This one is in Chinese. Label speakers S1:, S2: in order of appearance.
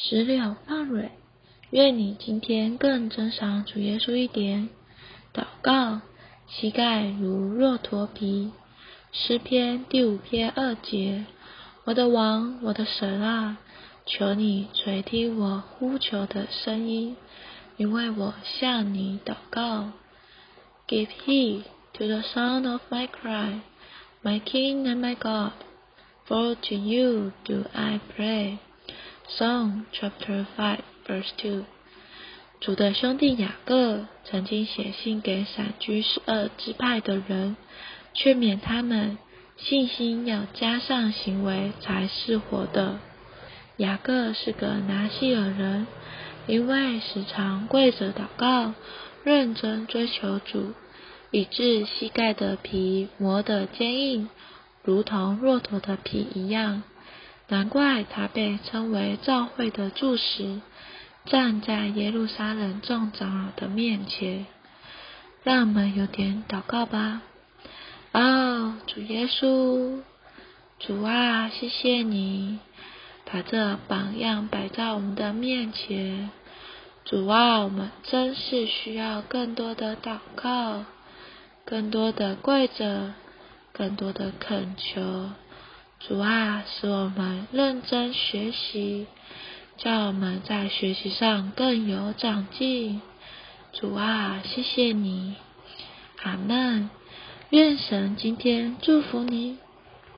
S1: 石榴放蕊，愿你今天更珍赏主耶稣一点。祷告，膝盖如骆驼皮。诗篇第五篇二节，我的王，我的神啊，求你垂听我呼求的声音，因为我向你祷告。Give heed to the sound of my cry, my King and my God, for to you do I pray. Song Chapter Five Verse Two。主的兄弟雅各曾经写信给散居十二支派的人，劝勉他们信心要加上行为才是活的。雅各是个拿西尔人，因为时常跪着祷告，认真追求主，以致膝盖的皮磨得坚硬，如同骆驼的皮一样。难怪他被称为教会的柱石，站在耶路撒冷众长老的面前。让我们有点祷告吧。哦，主耶稣，主啊，谢谢你把这榜样摆在我们的面前。主啊，我们真是需要更多的祷告，更多的跪着，更多的恳求。主啊，使我们认真学习，叫我们在学习上更有长进。主啊，谢谢你，阿门。愿神今天祝福你。